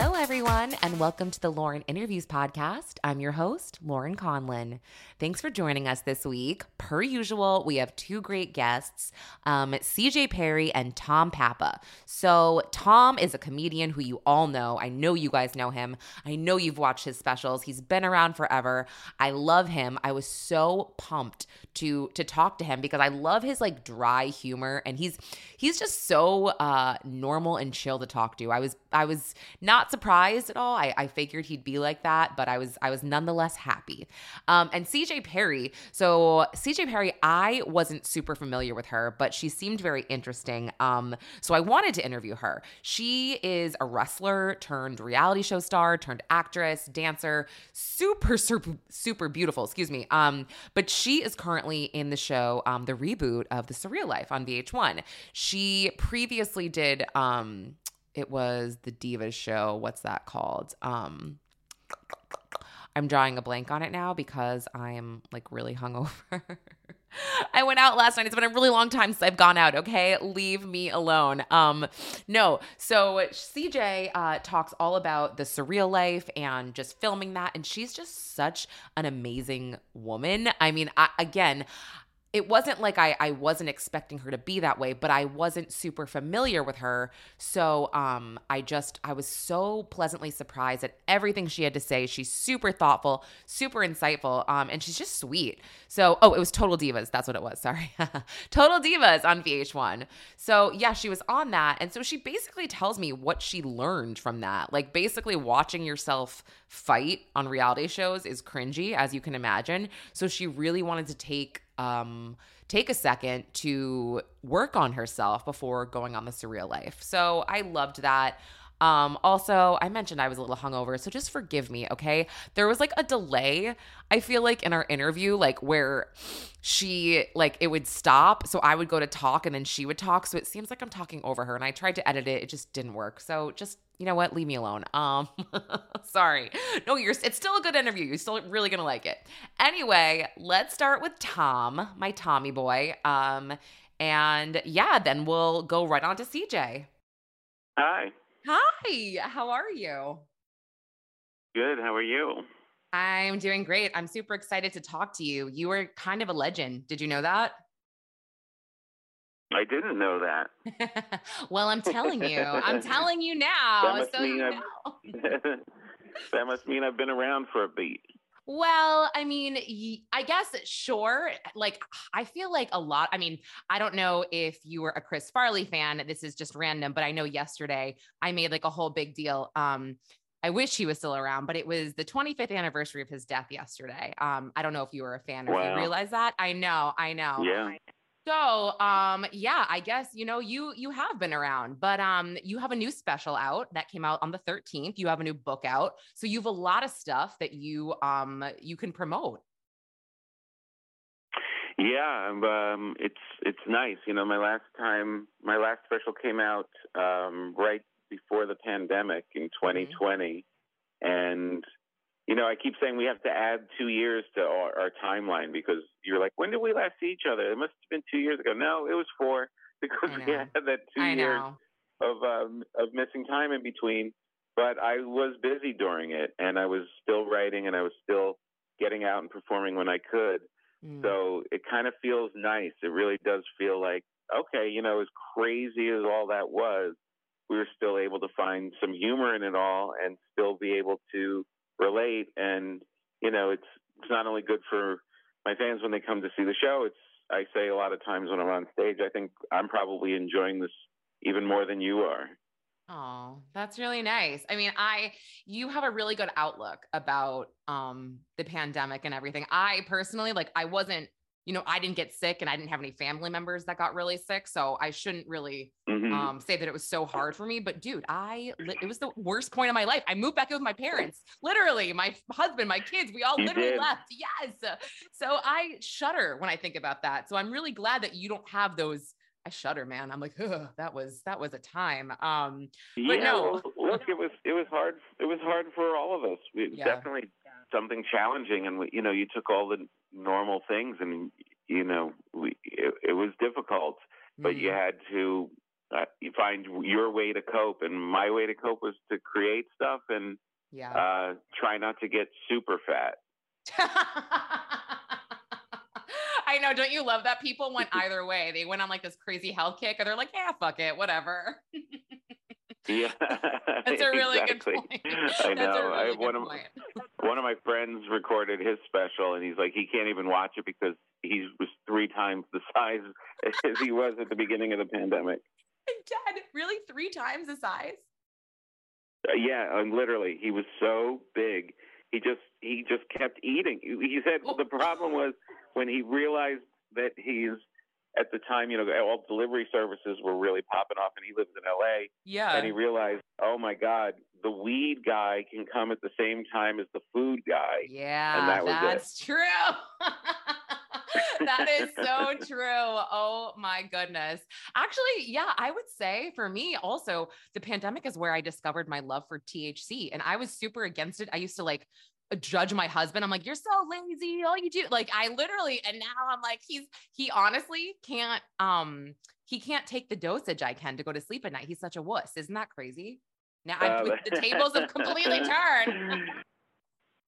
Hello, everyone, and welcome to the Lauren Interviews Podcast. I'm your host, Lauren Conlin. Thanks for joining us this week. Per usual, we have two great guests, um, CJ Perry and Tom Papa. So, Tom is a comedian who you all know. I know you guys know him. I know you've watched his specials. He's been around forever. I love him. I was so pumped to to talk to him because I love his like dry humor, and he's he's just so uh, normal and chill to talk to. I was I was not surprised at all. I, I figured he'd be like that, but I was I was nonetheless happy. Um, and CJ Perry, so CJ Perry, I wasn't super familiar with her, but she seemed very interesting. Um, so I wanted to interview her. She is a wrestler turned reality show star, turned actress, dancer, super super super beautiful. Excuse me. Um, but she is currently in the show, um, the reboot of The Surreal Life on VH1. She previously did um it was the Divas show. What's that called? Um I'm drawing a blank on it now because I'm like really hungover. I went out last night. It's been a really long time since I've gone out. Okay, leave me alone. Um, no. So CJ uh, talks all about the surreal life and just filming that, and she's just such an amazing woman. I mean, I, again, it wasn't like I, I wasn't expecting her to be that way, but I wasn't super familiar with her. So um, I just, I was so pleasantly surprised at everything she had to say. She's super thoughtful, super insightful, um, and she's just sweet. So, oh, it was Total Divas. That's what it was. Sorry. Total Divas on VH1. So, yeah, she was on that. And so she basically tells me what she learned from that. Like, basically, watching yourself fight on reality shows is cringy, as you can imagine. So she really wanted to take um, take a second to work on herself before going on the surreal life. So I loved that. Um, also, I mentioned I was a little hungover, so just forgive me, okay? There was like a delay, I feel like, in our interview, like where she, like, it would stop. So I would go to talk and then she would talk. So it seems like I'm talking over her. And I tried to edit it, it just didn't work. So just you know what? Leave me alone. Um, sorry. No, you're. It's still a good interview. You're still really gonna like it. Anyway, let's start with Tom, my Tommy boy. Um, and yeah, then we'll go right on to CJ. Hi. Hi. How are you? Good. How are you? I'm doing great. I'm super excited to talk to you. You were kind of a legend. Did you know that? I didn't know that. well, I'm telling you. I'm telling you now. so you know. that must mean I've been around for a beat. Well, I mean, I guess sure. Like, I feel like a lot. I mean, I don't know if you were a Chris Farley fan. This is just random, but I know yesterday I made like a whole big deal. Um, I wish he was still around, but it was the 25th anniversary of his death yesterday. Um, I don't know if you were a fan or wow. if you realize that. I know, I know. Yeah. So, um, yeah, I guess you know you you have been around, but um, you have a new special out that came out on the 13th. You have a new book out, so you have a lot of stuff that you um you can promote. Yeah, um, it's it's nice. You know, my last time, my last special came out um, right before the pandemic in 2020, mm-hmm. and you know, I keep saying we have to add two years to our, our, timeline because you're like, when did we last see each other? It must have been two years ago. No, it was four because we had that two I years of um, of missing time in between. But I was busy during it, and I was still writing, and I was still getting out and performing when I could. Mm. So it kind of feels nice. It really does feel like okay, you know, as crazy as all that was, we were still able to find some humor in it all, and still be able to relate. And you know, it's it's not only good for my fans when they come to see the show. It's I say a lot of times when I'm on stage, I think I'm probably enjoying this even more than you are. Oh, that's really nice. I mean, I you have a really good outlook about um the pandemic and everything. I personally like I wasn't, you know, I didn't get sick and I didn't have any family members that got really sick, so I shouldn't really Mhm. um say that it was so hard for me, but dude, I it was the worst point of my life. I moved back in with my parents. Literally, my husband, my kids, we all You literally did? left. Yes. So I shudder when I think about that. So I'm really glad that you don't have those I shudder, man. I'm like, that was that was a time. Um yeah, no. well, look, it was it was hard. It was hard for all of us. It was Yeah. definitely something challenging, and we, you know, you took all the normal things, and you know, we it, it was difficult, but you mm, had to uh, you find your way to cope, and my way to cope was to create stuff and yeah. uh, try not to get super fat. I know. Don't you love that people went either way? They went on like this crazy health kick, or they're like, yeah, fuck it, whatever. Yeah, That's a really exactly. good point. I know. I really have one of. One of my friends recorded his special, and he's like, he can't even watch it because he was three times the size as he was at the beginning of the pandemic. Dad, really three times the size? Uh, yeah, and literally, he was so big. He just he just kept eating. He he said the problem was when he realized that he's at the time, you know, all delivery services were really popping off, and he lives in L.A. Yeah. and he realized, oh my God, the weed guy can come at the same time as the food guy. Yeah, that it. that's true. that is so true. Oh my goodness. Actually, yeah, I would say for me also, the pandemic is where I discovered my love for THC. And I was super against it. I used to like judge my husband. I'm like, you're so lazy. All you do, like, I literally, and now I'm like, he's, he honestly can't, um, he can't take the dosage I can to go to sleep at night. He's such a wuss. Isn't that crazy? Now I, Uh, the tables have completely turned.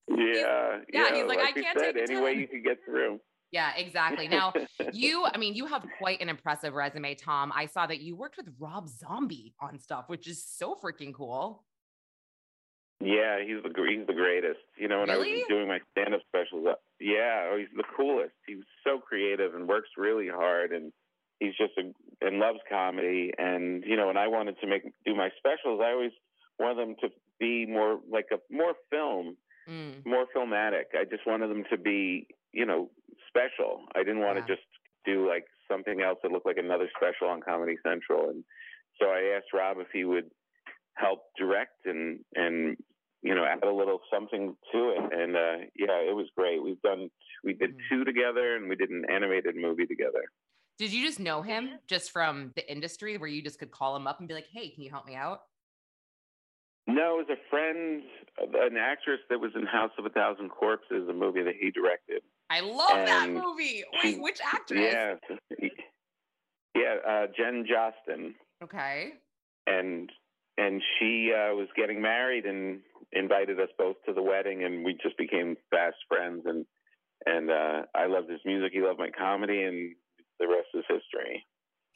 yeah, yeah, he's like, I I can't said, take any way you can get through. Yeah, exactly. Now, you, I mean, you have quite an impressive resume, Tom. I saw that you worked with Rob Zombie on stuff, which is so freaking cool. Yeah, he's the he's the greatest. You know, when I was doing my stand up specials, uh, yeah, oh, he's the coolest. He's so creative and works really hard, and he's just a and loves comedy. And you know, when I wanted to make do my specials, I always wanted them to be more like a more film, Mm, more filmatic. I just wanted them to be, you know, special. I didn't want Yeah. to just do like something else that looked like another special on Comedy Central. And so I asked Rob if he would help direct and and you know add a little something to it. And uh, yeah, it was great. We've done we did Mhm. two together, and we did an animated movie together. Did you just know him just from the industry where you just could call him up and be like, hey, can you help me out? No, it was a friend, an actress that was in House of a Thousand Corpses, a movie that he directed. I love that movie. Wait, which actress? Yeah, yeah, uh, Jen Jostyn. Okay. and and she uh, was getting married and invited us both to the wedding, and we just became fast friends. And and uh, I loved his music, he loved my comedy, and the rest is history.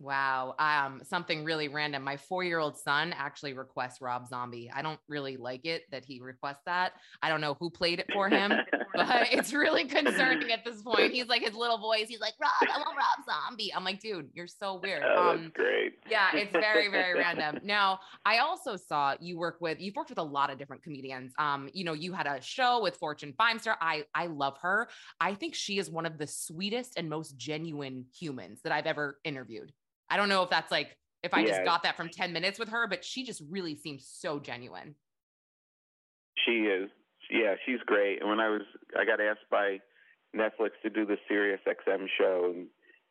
Wow. Um, something really random. My four-year-old son actually requests Rob Zombie. I don't really like it that he requests that. I don't know who played it for him, but it's really concerning at this point. He's like his little voice. He's like, Rob, I want Rob Zombie. I'm like, dude, you're so weird. Oh, Um, that's great. yeah, it's very, very random. Now, I also saw you work with you've worked with a lot of different comedians. Um, you know, you had a show with Fortune Feimster. I I love her. I think she is one of the sweetest and most genuine humans that I've ever interviewed. I don't know if that's like if I just got that from 10 minutes with her, but she just really seems so genuine. She is, yeah, she's great. And when I was, I got asked by Netflix to do the Sirius XM show, and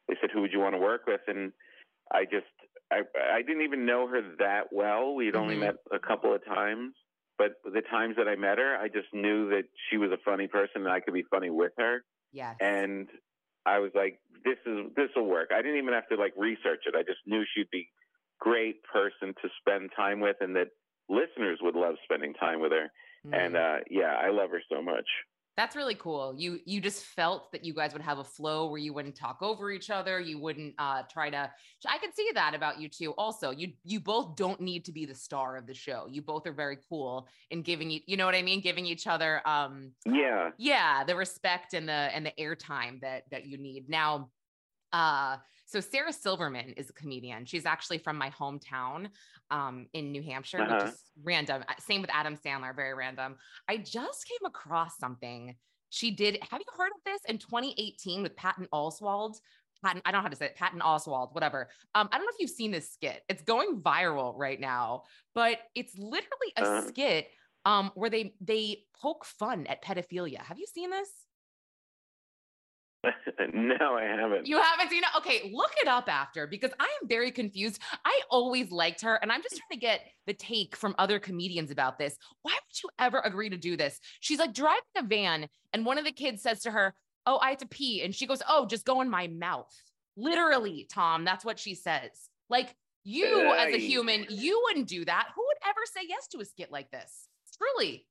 they said, "Who would you want to work with?" And I just, I, I didn't even know her that well. We'd only Mhm. met a couple of times, but the times that I met her, I just knew that she was a funny person, and I could be funny with her. Yes. And I was like, "This is this will work." I didn't even have to like research it. I just knew she'd be great person to spend time with, and that listeners would love spending time with her. And Mm. uh, yeah, I love her so much. That's really cool. You you just felt that you guys would have a flow where you wouldn't talk over each other. You wouldn't uh, try to. I could see that about you too. Also, you you both don't need to be the star of the show. You both are very cool in giving you. You know what I mean? Giving each other. Um, Yeah, yeah, the respect and the and the airtime that that you need. Now, Uh, so Sarah Silverman is a comedian. She's actually from my hometown um, in New Hampshire, uh-huh. which is random. Uh, same with Adam Sandler, very random. I just came across something she did. Have you heard of this in 2018 with Patton Oswalt? Patton, I don't know how to say it, Patton Oswalt, whatever. Um, I don't know if you've seen this skit. It's going viral right now, but it's literally a uh, skit um, where they they poke fun at pedophilia. Have you seen this? no, I haven't. You haven't seen it? Okay, look it up after because I am very confused. I always liked her, and I'm just trying to get the take from other comedians about this. Why would you ever agree to do this? She's like driving a van, and one of the kids says to her, Oh, I have to pee. And she goes, Oh, just go in my mouth. Literally, Tom, that's what she says. Like, you as a human, you wouldn't do that. Who would ever say yes to a skit like this? Truly.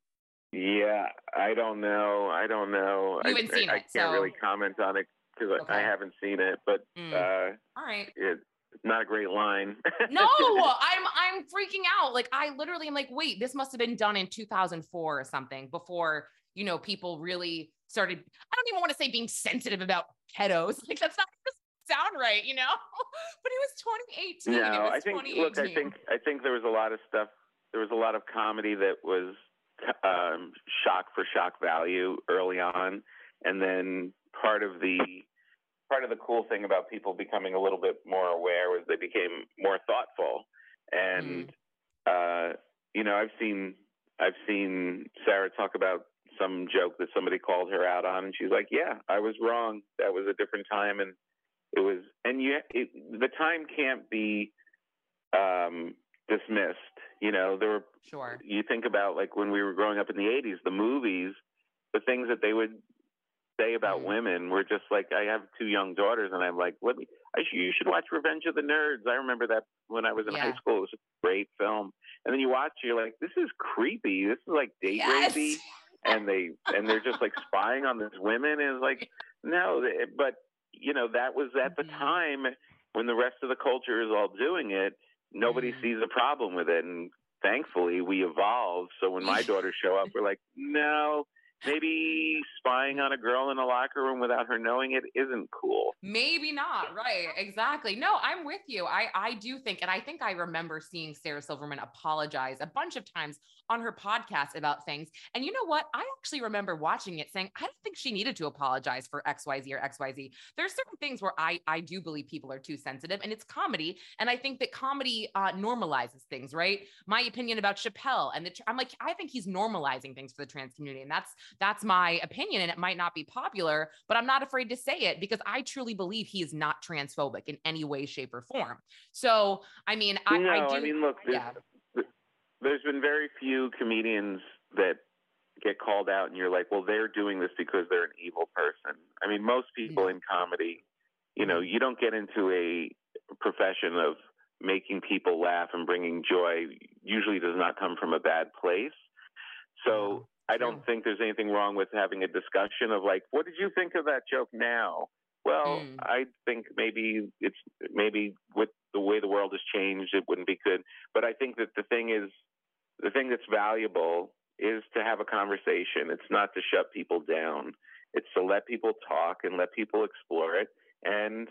Yeah, I don't know. I don't know. You haven't I, seen I, it. I can't so... really comment on it because okay. I haven't seen it. But mm. uh, all right, it's not a great line. no, I'm I'm freaking out. Like I literally am like, wait, this must have been done in 2004 or something before you know people really started. I don't even want to say being sensitive about pedos. Like that's not sound right, you know. but it was 2018. No, I think. Look, I think I think there was a lot of stuff. There was a lot of comedy that was um, shock for shock value early on, and then part of the part of the cool thing about people becoming a little bit more aware was they became more thoughtful, and mm. uh, you know I've seen I've seen Sarah talk about some joke that somebody called her out on, and she's like, "Yeah, I was wrong. That was a different time, and it was, and you, it, the time can't be um, dismissed. You know, there were. Sure. You think about like when we were growing up in the '80s, the movies, the things that they would say about mm. women were just like I have two young daughters, and I'm like, let me. I should, you should watch Revenge of the Nerds. I remember that when I was in yeah. high school. It was a great film. And then you watch, you're like, this is creepy. This is like date yes. rapey. and they and they're just like spying on these women. And it's like, no, but you know that was at the mm-hmm. time when the rest of the culture is all doing it nobody mm. sees a problem with it. And thankfully, we evolved. So when my daughters show up, we're like, no, maybe spying on a girl in a locker room without her knowing it isn't cool. Maybe not. Right. Exactly. No, I'm with you. I I do think and I think I remember seeing Sarah Silverman apologize a bunch of times on her podcast about things. And you know what? I actually remember watching it saying, I don't think she needed to apologize for XYZ or XYZ. There's certain things where I I do believe people are too sensitive and it's comedy and I think that comedy uh, normalizes things, right? My opinion about Chappelle and the I'm like I think he's normalizing things for the trans community and that's that's my opinion and it might not be popular, but I'm not afraid to say it because I truly believe he is not transphobic in any way, shape, or form. So, I mean, I, no, I do. I mean, look, there's, yeah. there's been very few comedians that get called out and you're like, well, they're doing this because they're an evil person. I mean, most people yeah. in comedy, you know, mm-hmm. you don't get into a profession of making people laugh and bringing joy usually does not come from a bad place. So I don't think there's anything wrong with having a discussion of like, what did you think of that joke now? Well, mm. I think maybe it's maybe with the way the world has changed, it wouldn't be good. But I think that the thing is, the thing that's valuable is to have a conversation. It's not to shut people down. It's to let people talk and let people explore it. And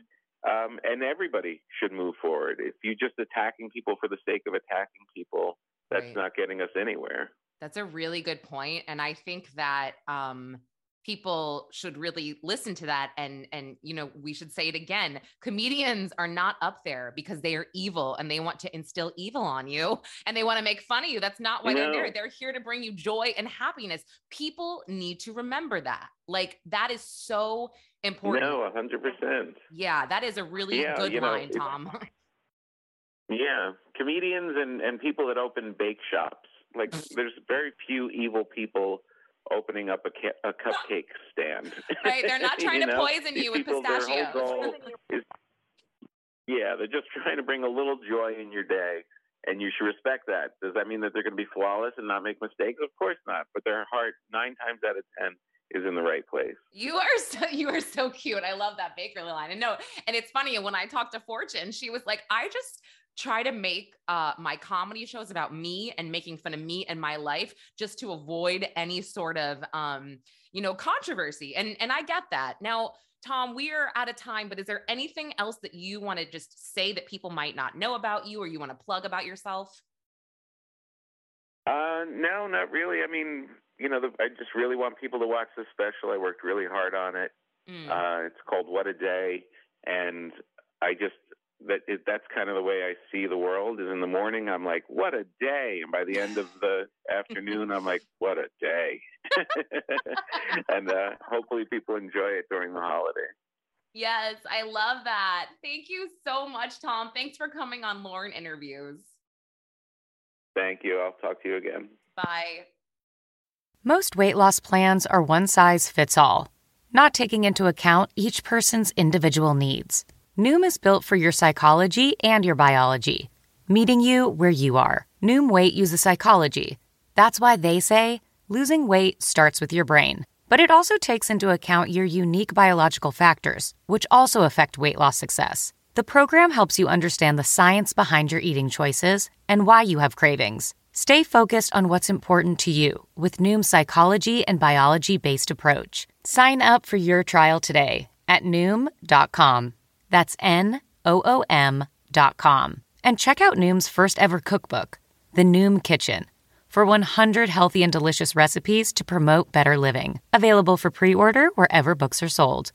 um, and everybody should move forward. If you're just attacking people for the sake of attacking people, that's right. not getting us anywhere. That's a really good point, and I think that um, people should really listen to that and and you know we should say it again comedians are not up there because they are evil and they want to instill evil on you and they want to make fun of you. That's not why no. they're there. They're here to bring you joy and happiness. People need to remember that. Like that is so important. No 100% yeah that is a really yeah, good line know, tom. Yeah comedians and and people that open bake shops like there's very few evil people opening up a, ca- a cupcake stand. Right, they're not trying to know? poison you with people, pistachios. Is, yeah, they're just trying to bring a little joy in your day, and you should respect that. Does that mean that they're going to be flawless and not make mistakes? Of course not. But their heart, nine times out of ten, is in the right place. You are so you are so cute. I love that bakery line. And no, and it's funny when I talked to Fortune, she was like, I just try to make uh, my comedy shows about me and making fun of me and my life just to avoid any sort of, um, you know, controversy. And and I get that. Now, Tom, we are out of time, but is there anything else that you want to just say that people might not know about you or you want to plug about yourself? Uh, no, not really. I mean, you know, the, I just really want people to watch this special. I worked really hard on it. Mm. Uh, it's called What a Day, and I just that it, that's kind of the way I see the world. Is in the morning I'm like, what a day, and by the end of the afternoon I'm like, what a day, and uh, hopefully people enjoy it during the holiday. Yes, I love that. Thank you so much, Tom. Thanks for coming on Lauren Interviews. Thank you. I'll talk to you again. Bye. Most weight loss plans are one size fits all, not taking into account each person's individual needs. Noom is built for your psychology and your biology, meeting you where you are. Noom Weight uses psychology. That's why they say losing weight starts with your brain. But it also takes into account your unique biological factors, which also affect weight loss success. The program helps you understand the science behind your eating choices and why you have cravings. Stay focused on what's important to you with Noom's psychology and biology based approach. Sign up for your trial today at Noom.com. That's N O O M dot com. And check out Noom's first ever cookbook, The Noom Kitchen, for 100 healthy and delicious recipes to promote better living. Available for pre order wherever books are sold.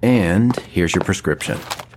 And here's your prescription.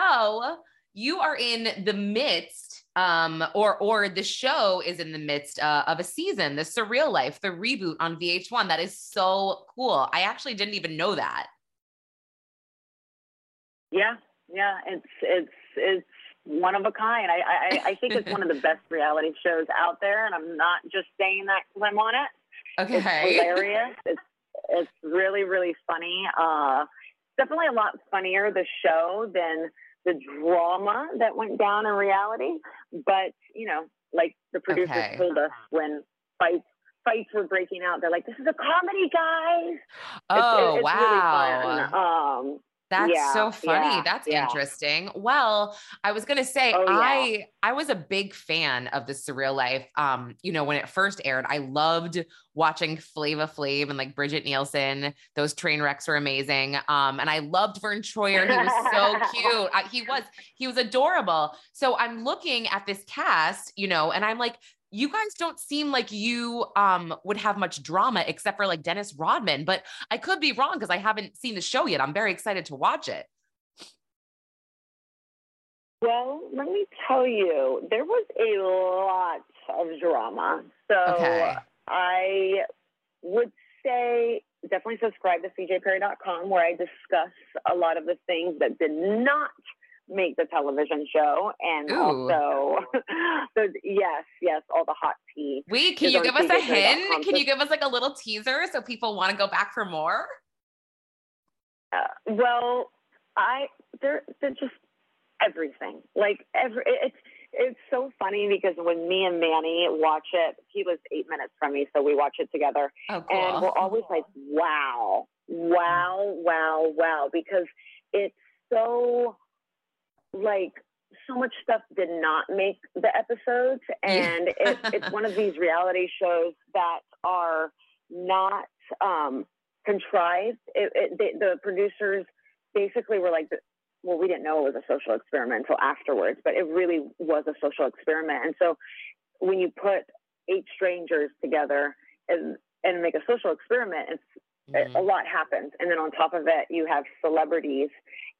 So you are in the midst, um, or or the show is in the midst uh, of a season, the Surreal Life, the reboot on VH1. That is so cool. I actually didn't even know that. Yeah, yeah, it's it's it's one of a kind. I I, I think it's one of the best reality shows out there, and I'm not just saying that because I'm on it. Okay, it's hilarious. It's it's really really funny. Uh, definitely a lot funnier the show than the drama that went down in reality. But you know, like the producers okay. told us when fights fights were breaking out, they're like, "This is a comedy, guys." Oh it's, it's wow! Really um, that's yeah, so funny. Yeah, That's yeah. interesting. Well, I was gonna say oh, I I was a big fan of the Surreal Life. Um, you know, when it first aired, I loved watching Flava Flav and like Brigitte Nielsen. Those train wrecks were amazing. Um, and I loved Verne Troyer. He was so cute. I, he was he was adorable. So I'm looking at this cast, you know, and I'm like, you guys don't seem like you um, would have much drama except for like Dennis Rodman, but I could be wrong because I haven't seen the show yet. I'm very excited to watch it. Well, let me tell you, there was a lot of drama. So okay. I would say definitely subscribe to cjperry.com where I discuss a lot of the things that did not make the television show and Ooh. also so yes yes all the hot tea wait can you give us a hint can you give us like a little teaser so people want to go back for more uh, well i they're they're just everything like every it's it's so funny because when me and Manny watch it, he was eight minutes from me, so we watch it together. Oh, cool. And we're always like, wow, wow, wow, wow, because it's so like so much stuff did not make the episodes and it, it's one of these reality shows that are not um, contrived. It, it, they, the producers basically were like well we didn't know it was a social experiment until afterwards but it really was a social experiment. And so when you put eight strangers together and, and make a social experiment it's mm-hmm. a lot happens. And then on top of it you have celebrities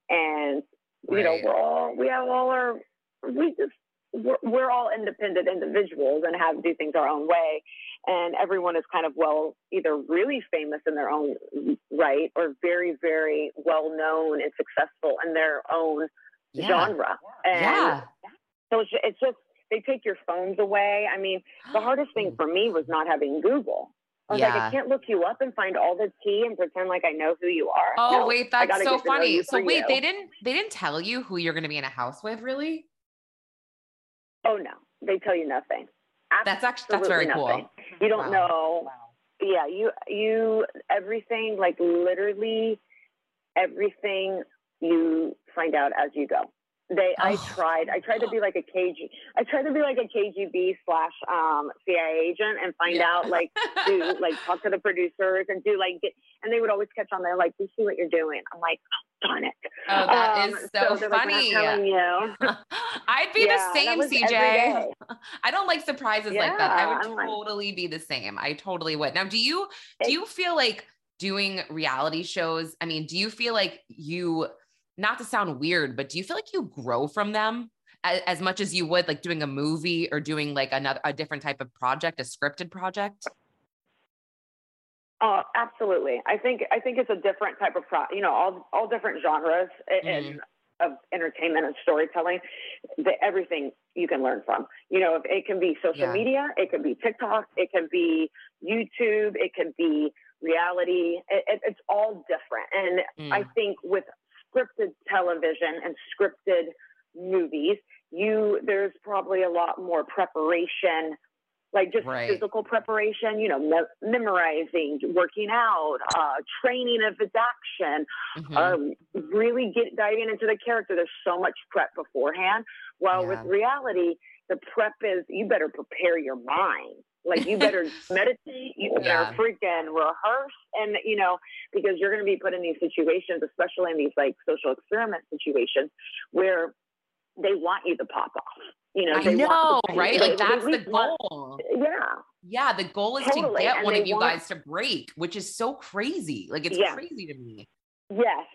and Right. You know, we're all we have all our we just we're, we're all independent individuals and have do things our own way and everyone is kind of well either really famous in their own right or very very well known and successful in their own yeah. genre and yeah. So it's, it's just they take your phones away. I mean, the hardest thing oh. for me was not having Google. I was like, Yeah. I can't look you up and find all the tea and pretend like I know who you are. Oh No, wait, I so get to know funny. So wait, you. they didn't they didn't tell you who you're going to be in a house with, really? Oh no, they tell you nothing. That's actually that's very nothing. cool. You don't Wow. know. Yeah, you you everything like literally everything you find out as you go. They I Oh. tried I tried to be like a KG I tried to be like a KGB slash um CIA agent and find Yeah. out like do like talk to the producers and do like get, and they would always catch on there like we see what you're doing. I'm like oh, darn it. Oh, that Um, is so, they're like, "We're not funny. telling you. I'd be Yeah, the same, CJ. I don't like surprises like that. I would I'm like- totally be the same. I totally would. Now, do you do you feel like doing reality shows? I mean, do you feel like you not to sound weird, but do you feel like you grow from them as, as much as you would like doing a movie or doing like another a different type of project, a scripted project? Oh, absolutely. I think I think it's a different type of pro. You know, all all different genres i- Mhm. in, of entertainment and storytelling. The, everything you can learn from. You know, if it can be social Yeah. media, it can be TikTok, it can be YouTube, it can be reality. It, it, it's all different. And I Mm. think with scripted television and scripted movies, you there's probably a lot more preparation, like just Right. physical preparation. You know, me- memorizing, working out, uh, training if it's action, Mhm. um, really get diving into the character. There's so much prep beforehand. While with reality, the prep is you better prepare your mind. Like you better meditate, you better Yeah. freaking rehearse, and you know because you're going to be put in these situations, especially in these like social experiment situations, where they want you to pop off. You know, I they know, the- right? Like that's the least want- goal. yeah, Yeah, the goal is Totally, to get and one of you want- guys to break, which is so crazy. Like it's Yeah. crazy to me. Yes,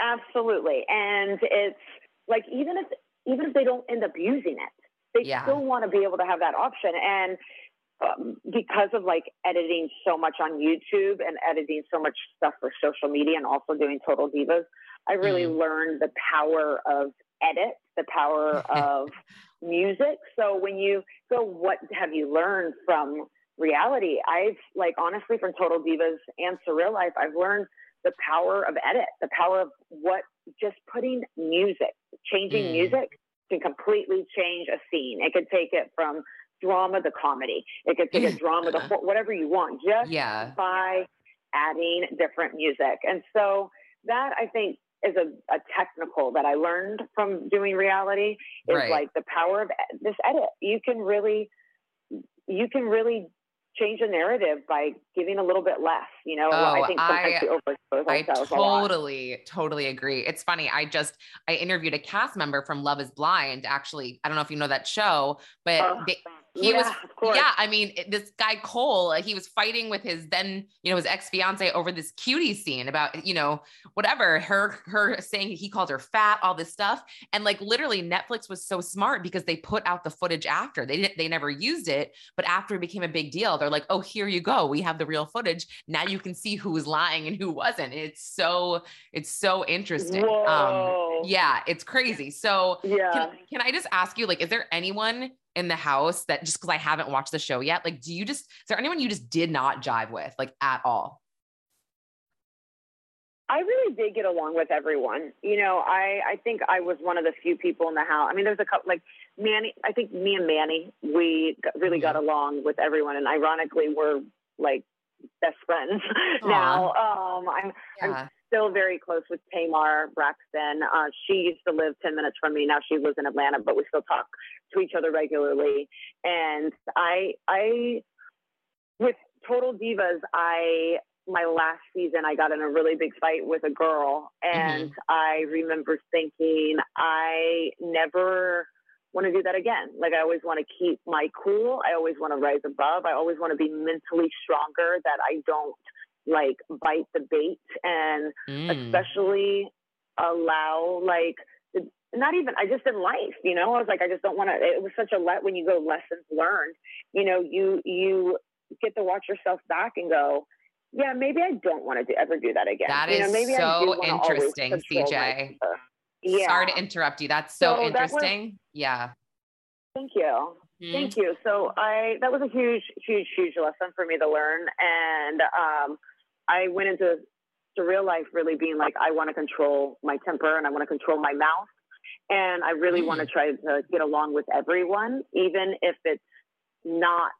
absolutely. And it's like even if even if they don't end up using it, they Yeah. still want to be able to have that option. And um, because of like editing so much on YouTube and editing so much stuff for social media and also doing Total Divas, I really Mm. learned the power of edit, the power of music. So when you go, what have you learned from reality? I've like honestly from Total Divas and Surreal Life, I've learned the power of edit, the power of what just putting music, changing Mm. music can completely change a scene. It could take it from drama to comedy. It could take a drama to whatever you want, just Yeah. by adding different music. And so that I think is a, a technical that I learned from doing reality is Right. like the power of this edit. You can really, you can really change a narrative by giving a little bit less. You know, Oh, I think sometimes I- we overexpose I ourselves lot. totally, totally agree. It's funny. I just I interviewed a cast member from Love is Blind. Actually, I don't know if you know that show, but Oh, they, he yeah, was yeah. I mean, this guy Cole, uh, he was fighting with his then you know his ex fiance over this cutie scene about you know whatever her her saying he called her fat, all this stuff, and like literally Netflix was so smart because they put out the footage after they didn't they never used it, but after it became a big deal, they're like, oh here you go, we have the real footage. Now you can see who was lying and who wasn't. It's so it's so interesting. Whoa. Um, yeah, it's crazy. So Yeah. can, can I just ask you, like, is there anyone in the house that just because I haven't watched the show yet, like, do you just, is there anyone you just did not jive with, like, at all? I really did get along with everyone. You know, I, I think I was one of the few people in the house. I mean, there's a couple, like Manny, I think me and Manny, we got, really got along with everyone. And ironically, we're like best friends now. Um, I'm, Yeah. I'm still very close with Tamar Braxton. Uh, she used to live 10 minutes from me. Now she lives in Atlanta, but we still talk to each other regularly. And I, I, with Total Divas, I, my last season, I got in a really big fight with a girl. And I remember thinking, I never want to do that again. Like, I always want to keep my cool. I always want to rise above. I always want to be mentally stronger, that I don't like bite the bait and Mm. especially allow like not even I just in life, you know, I was like, I just don't want to. It was such a let when you go lessons learned, you know, you you get to watch yourself back and go, yeah, maybe I don't want to do, ever do that again. That you know, is maybe I do so wanna interesting, CJ. Yeah. Sorry to interrupt you. That's so, So that was- interesting. yeah. Thank you. Mm-hmm. Thank you. So I that was a huge, huge, huge lesson for me to learn. And um, I went into to real life really being like, I want to control my temper and I want to control my mouth. And I really mm-hmm. want to try to get along with everyone, even if it's not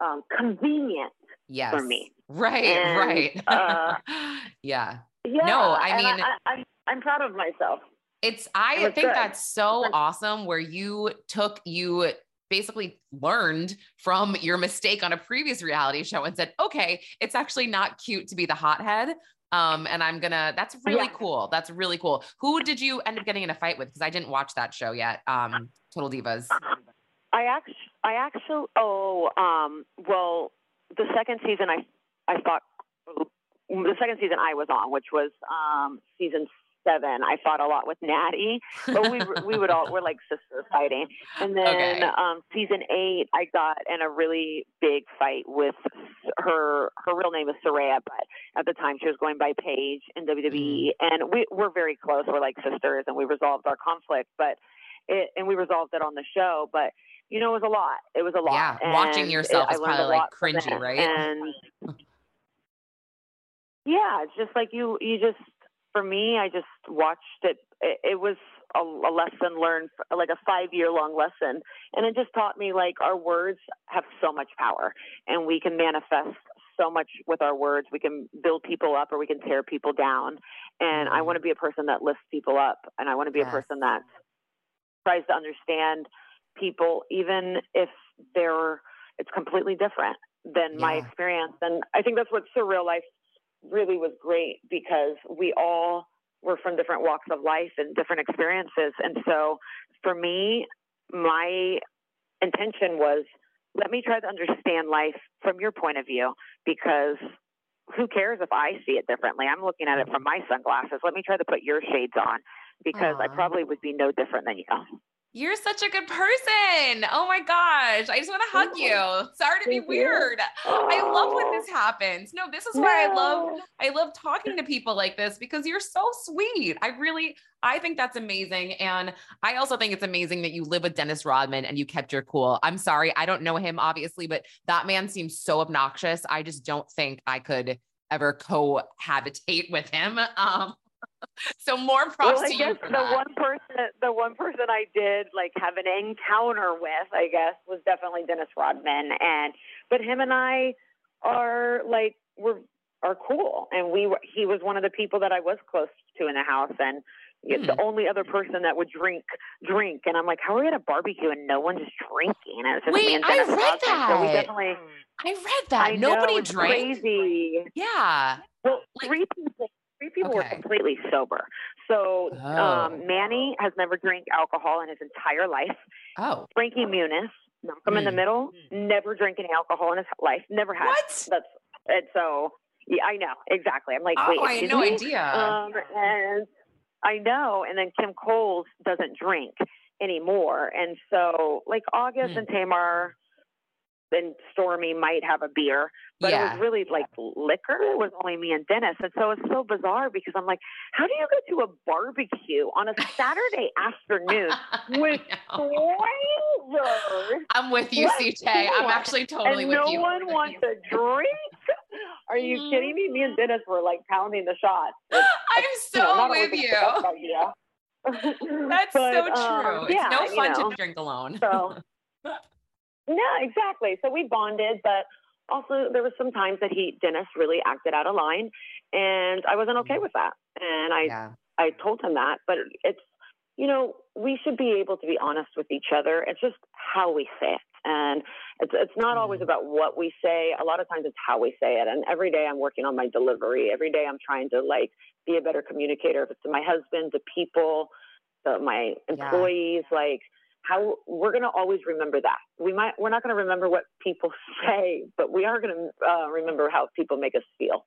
um, convenient yes. for me. Right, and, right. uh, yeah. Yeah. No, I mean, I, I'm proud of myself. It's I think good. that's so awesome where you took you basically learned from your mistake on a previous reality show and said, "Okay, it's actually not cute to be the hothead." Um, and I'm gonna. That's really yeah. cool. That's really cool. Who did you end up getting in a fight with? Because I didn't watch that show yet. Um, Total Divas. I actually, I actually. Oh, um, well, the second season, I, I thought the second season I was on, which was um, season seven, I fought a lot with Natty, but we we would all we're like sisters fighting. And then okay. um, season eight, I got in a really big fight with her. Her real name is Saraya, but at the time she was going by Paige in WWE, mm. and we we're very close. We're like sisters, and we resolved our conflict. But it and we resolved it on the show, but. You know, it was a lot. It was a lot. Yeah, and watching yourself it, is probably like cringy, right? And yeah, it's just like you. You just for me, I just watched it. It, was a, a, lesson learned, like a five year long lesson. And it just taught me like our words have so much power and we can manifest so much with our words. We can build people up or we can tear people down. And I mm-hmm. want to be a person that lifts people up. And I want to be yes. a person that tries to understand people, even if they're, it's completely different than yeah. my experience. And I think that's what surreal life really was great because we all were from different walks of life and different experiences. And so for me, my intention was let me try to understand life from your point of view because who cares if I see it differently? I'm looking at it from my sunglasses. Let me try to put your shades on because Aww. I probably would be no different than you. You're such a good person. Oh my gosh. I just want to hug you. Sorry to be weird. I love when this happens. No, this is why I love I love talking to people like this because you're so sweet. I really I think that's amazing and I also think it's amazing that you live with Dennis Rodman and you kept your cool. I'm sorry, I don't know him obviously, but that man seems so obnoxious. I just don't think I could ever cohabitate with him. Um so more props well, to you. the that. one person, the one person I did like have an encounter with, I guess, was definitely Dennis Rodman, and but him and I are like we're are cool, and we were. He was one of the people that I was close to in the house, and mm. the only other person that would drink drink, and I'm like, how are we at a barbecue and no one's drinking? And it's just Wait, me and Dennis I read Rodman. that. So we definitely. I read that. I Nobody know, drank. Crazy. Yeah. Well, like, three people three people okay. were completely sober. So um, oh. um, Manny has never drank alcohol in his entire life. Oh. Frankie Muniz, Malcolm mm. in the hmm. Middle, never drank any alcohol in his life. Never had. What? That's and so yeah, I know exactly. I'm like, oh, wait, I had no me? idea. Um, and I know. And then Kim Coles doesn't drink anymore, and so like August mm. and Tamar and Stormy might have a beer, but yeah. it was really like liquor. It was only me and Dennis. And so it's so bizarre because I'm like, how do you go to a barbecue on a Saturday afternoon with strangers? I'm with you, CJ. I'm actually totally and with no you. No one wants a drink. Are you mm. kidding me? Me and Dennis were like pounding the shots. I'm so you know, with you. That's but, so true. Um, it's no fun you know, to drink alone. So yeah, exactly. So we bonded, but also there was some times that he Dennis really acted out of line, and I wasn't okay mm. with that. And I yeah. I told him that, but it's you know we should be able to be honest with each other. It's just how we say it, and it's it's not always mm-hmm. about what we say. A lot of times it's how we say it. And every day I'm working on my delivery. Every day I'm trying to like be a better communicator. If it's to my husband, to people, to my employees, yeah. like how we're going to always remember that. We might we're not going to remember what people say, but we are going to uh, remember how people make us feel.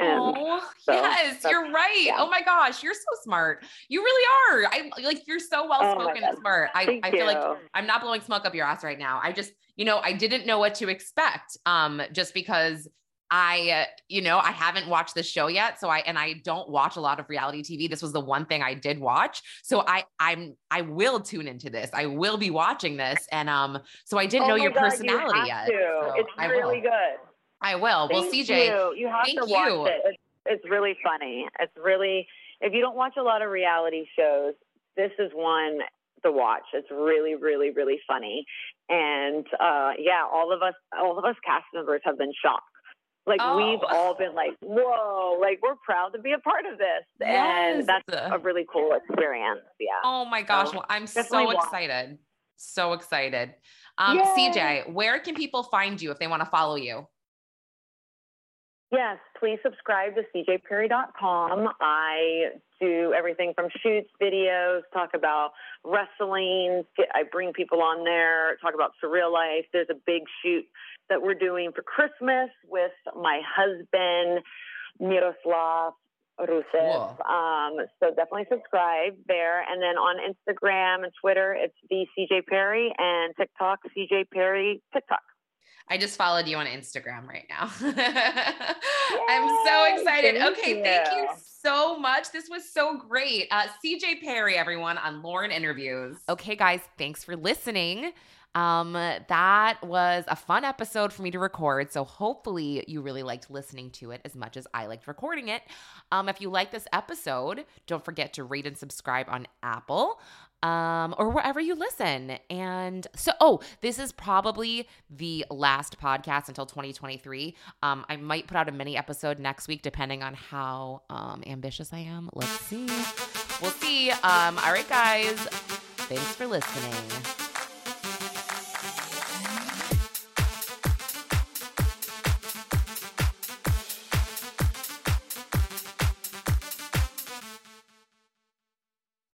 oh so yes, you're right. Yeah. Oh my gosh, you're so smart. You really are. I like you're so well oh spoken oh and smart. I, I feel like I'm not blowing smoke up your ass right now. I just, you know, I didn't know what to expect. Um, just because I, uh, you know, I haven't watched the show yet. So I, and I don't watch a lot of reality TV. This was the one thing I did watch. So I, I'm, I will tune into this. I will be watching this. And, um, so I didn't oh know your God, personality you yet. So it's really will. good. I will. Thank well, CJ, you, you have thank to watch you. it. It's, it's really funny. It's really, if you don't watch a lot of reality shows, this is one to watch. It's really, really, really funny. And uh, yeah, all of us, all of us cast members have been shocked. Like Oh. we've all been like, whoa, like we're proud to be a part of this. Yes. And that's a really cool experience. Yeah. Oh my gosh. So, Well, I'm so watch. excited. So excited. Um, Yay. CJ, where can people find you if they want to follow you? Yes, please subscribe to cjperry.com. I do everything from shoots, videos, talk about wrestling. Get- I bring people on there, talk about surreal life. There's a big shoot that we're doing for Christmas with my husband, Miroslav Rusev. Cool. Um, so definitely subscribe there. And then on Instagram and Twitter, it's the CJ Perry and TikTok, CJ Perry TikTok. I just followed you on Instagram right now. I'm so excited. thank okay, thank you you. so much. This was so great. Uh, CJ Perry, everyone, on Lauren Interviews. Okay, guys, thanks for listening. Um, that was a fun episode for me to record. So hopefully you really liked listening to it as much as I liked recording it. Um, if you like this episode, don't forget to rate and subscribe on Apple um, or wherever you listen. And so, oh, this is probably the last podcast until 2023. Um, I might put out a mini episode next week, depending on how um, ambitious I am. Let's see. We'll see. Um, all right, guys. Thanks for listening.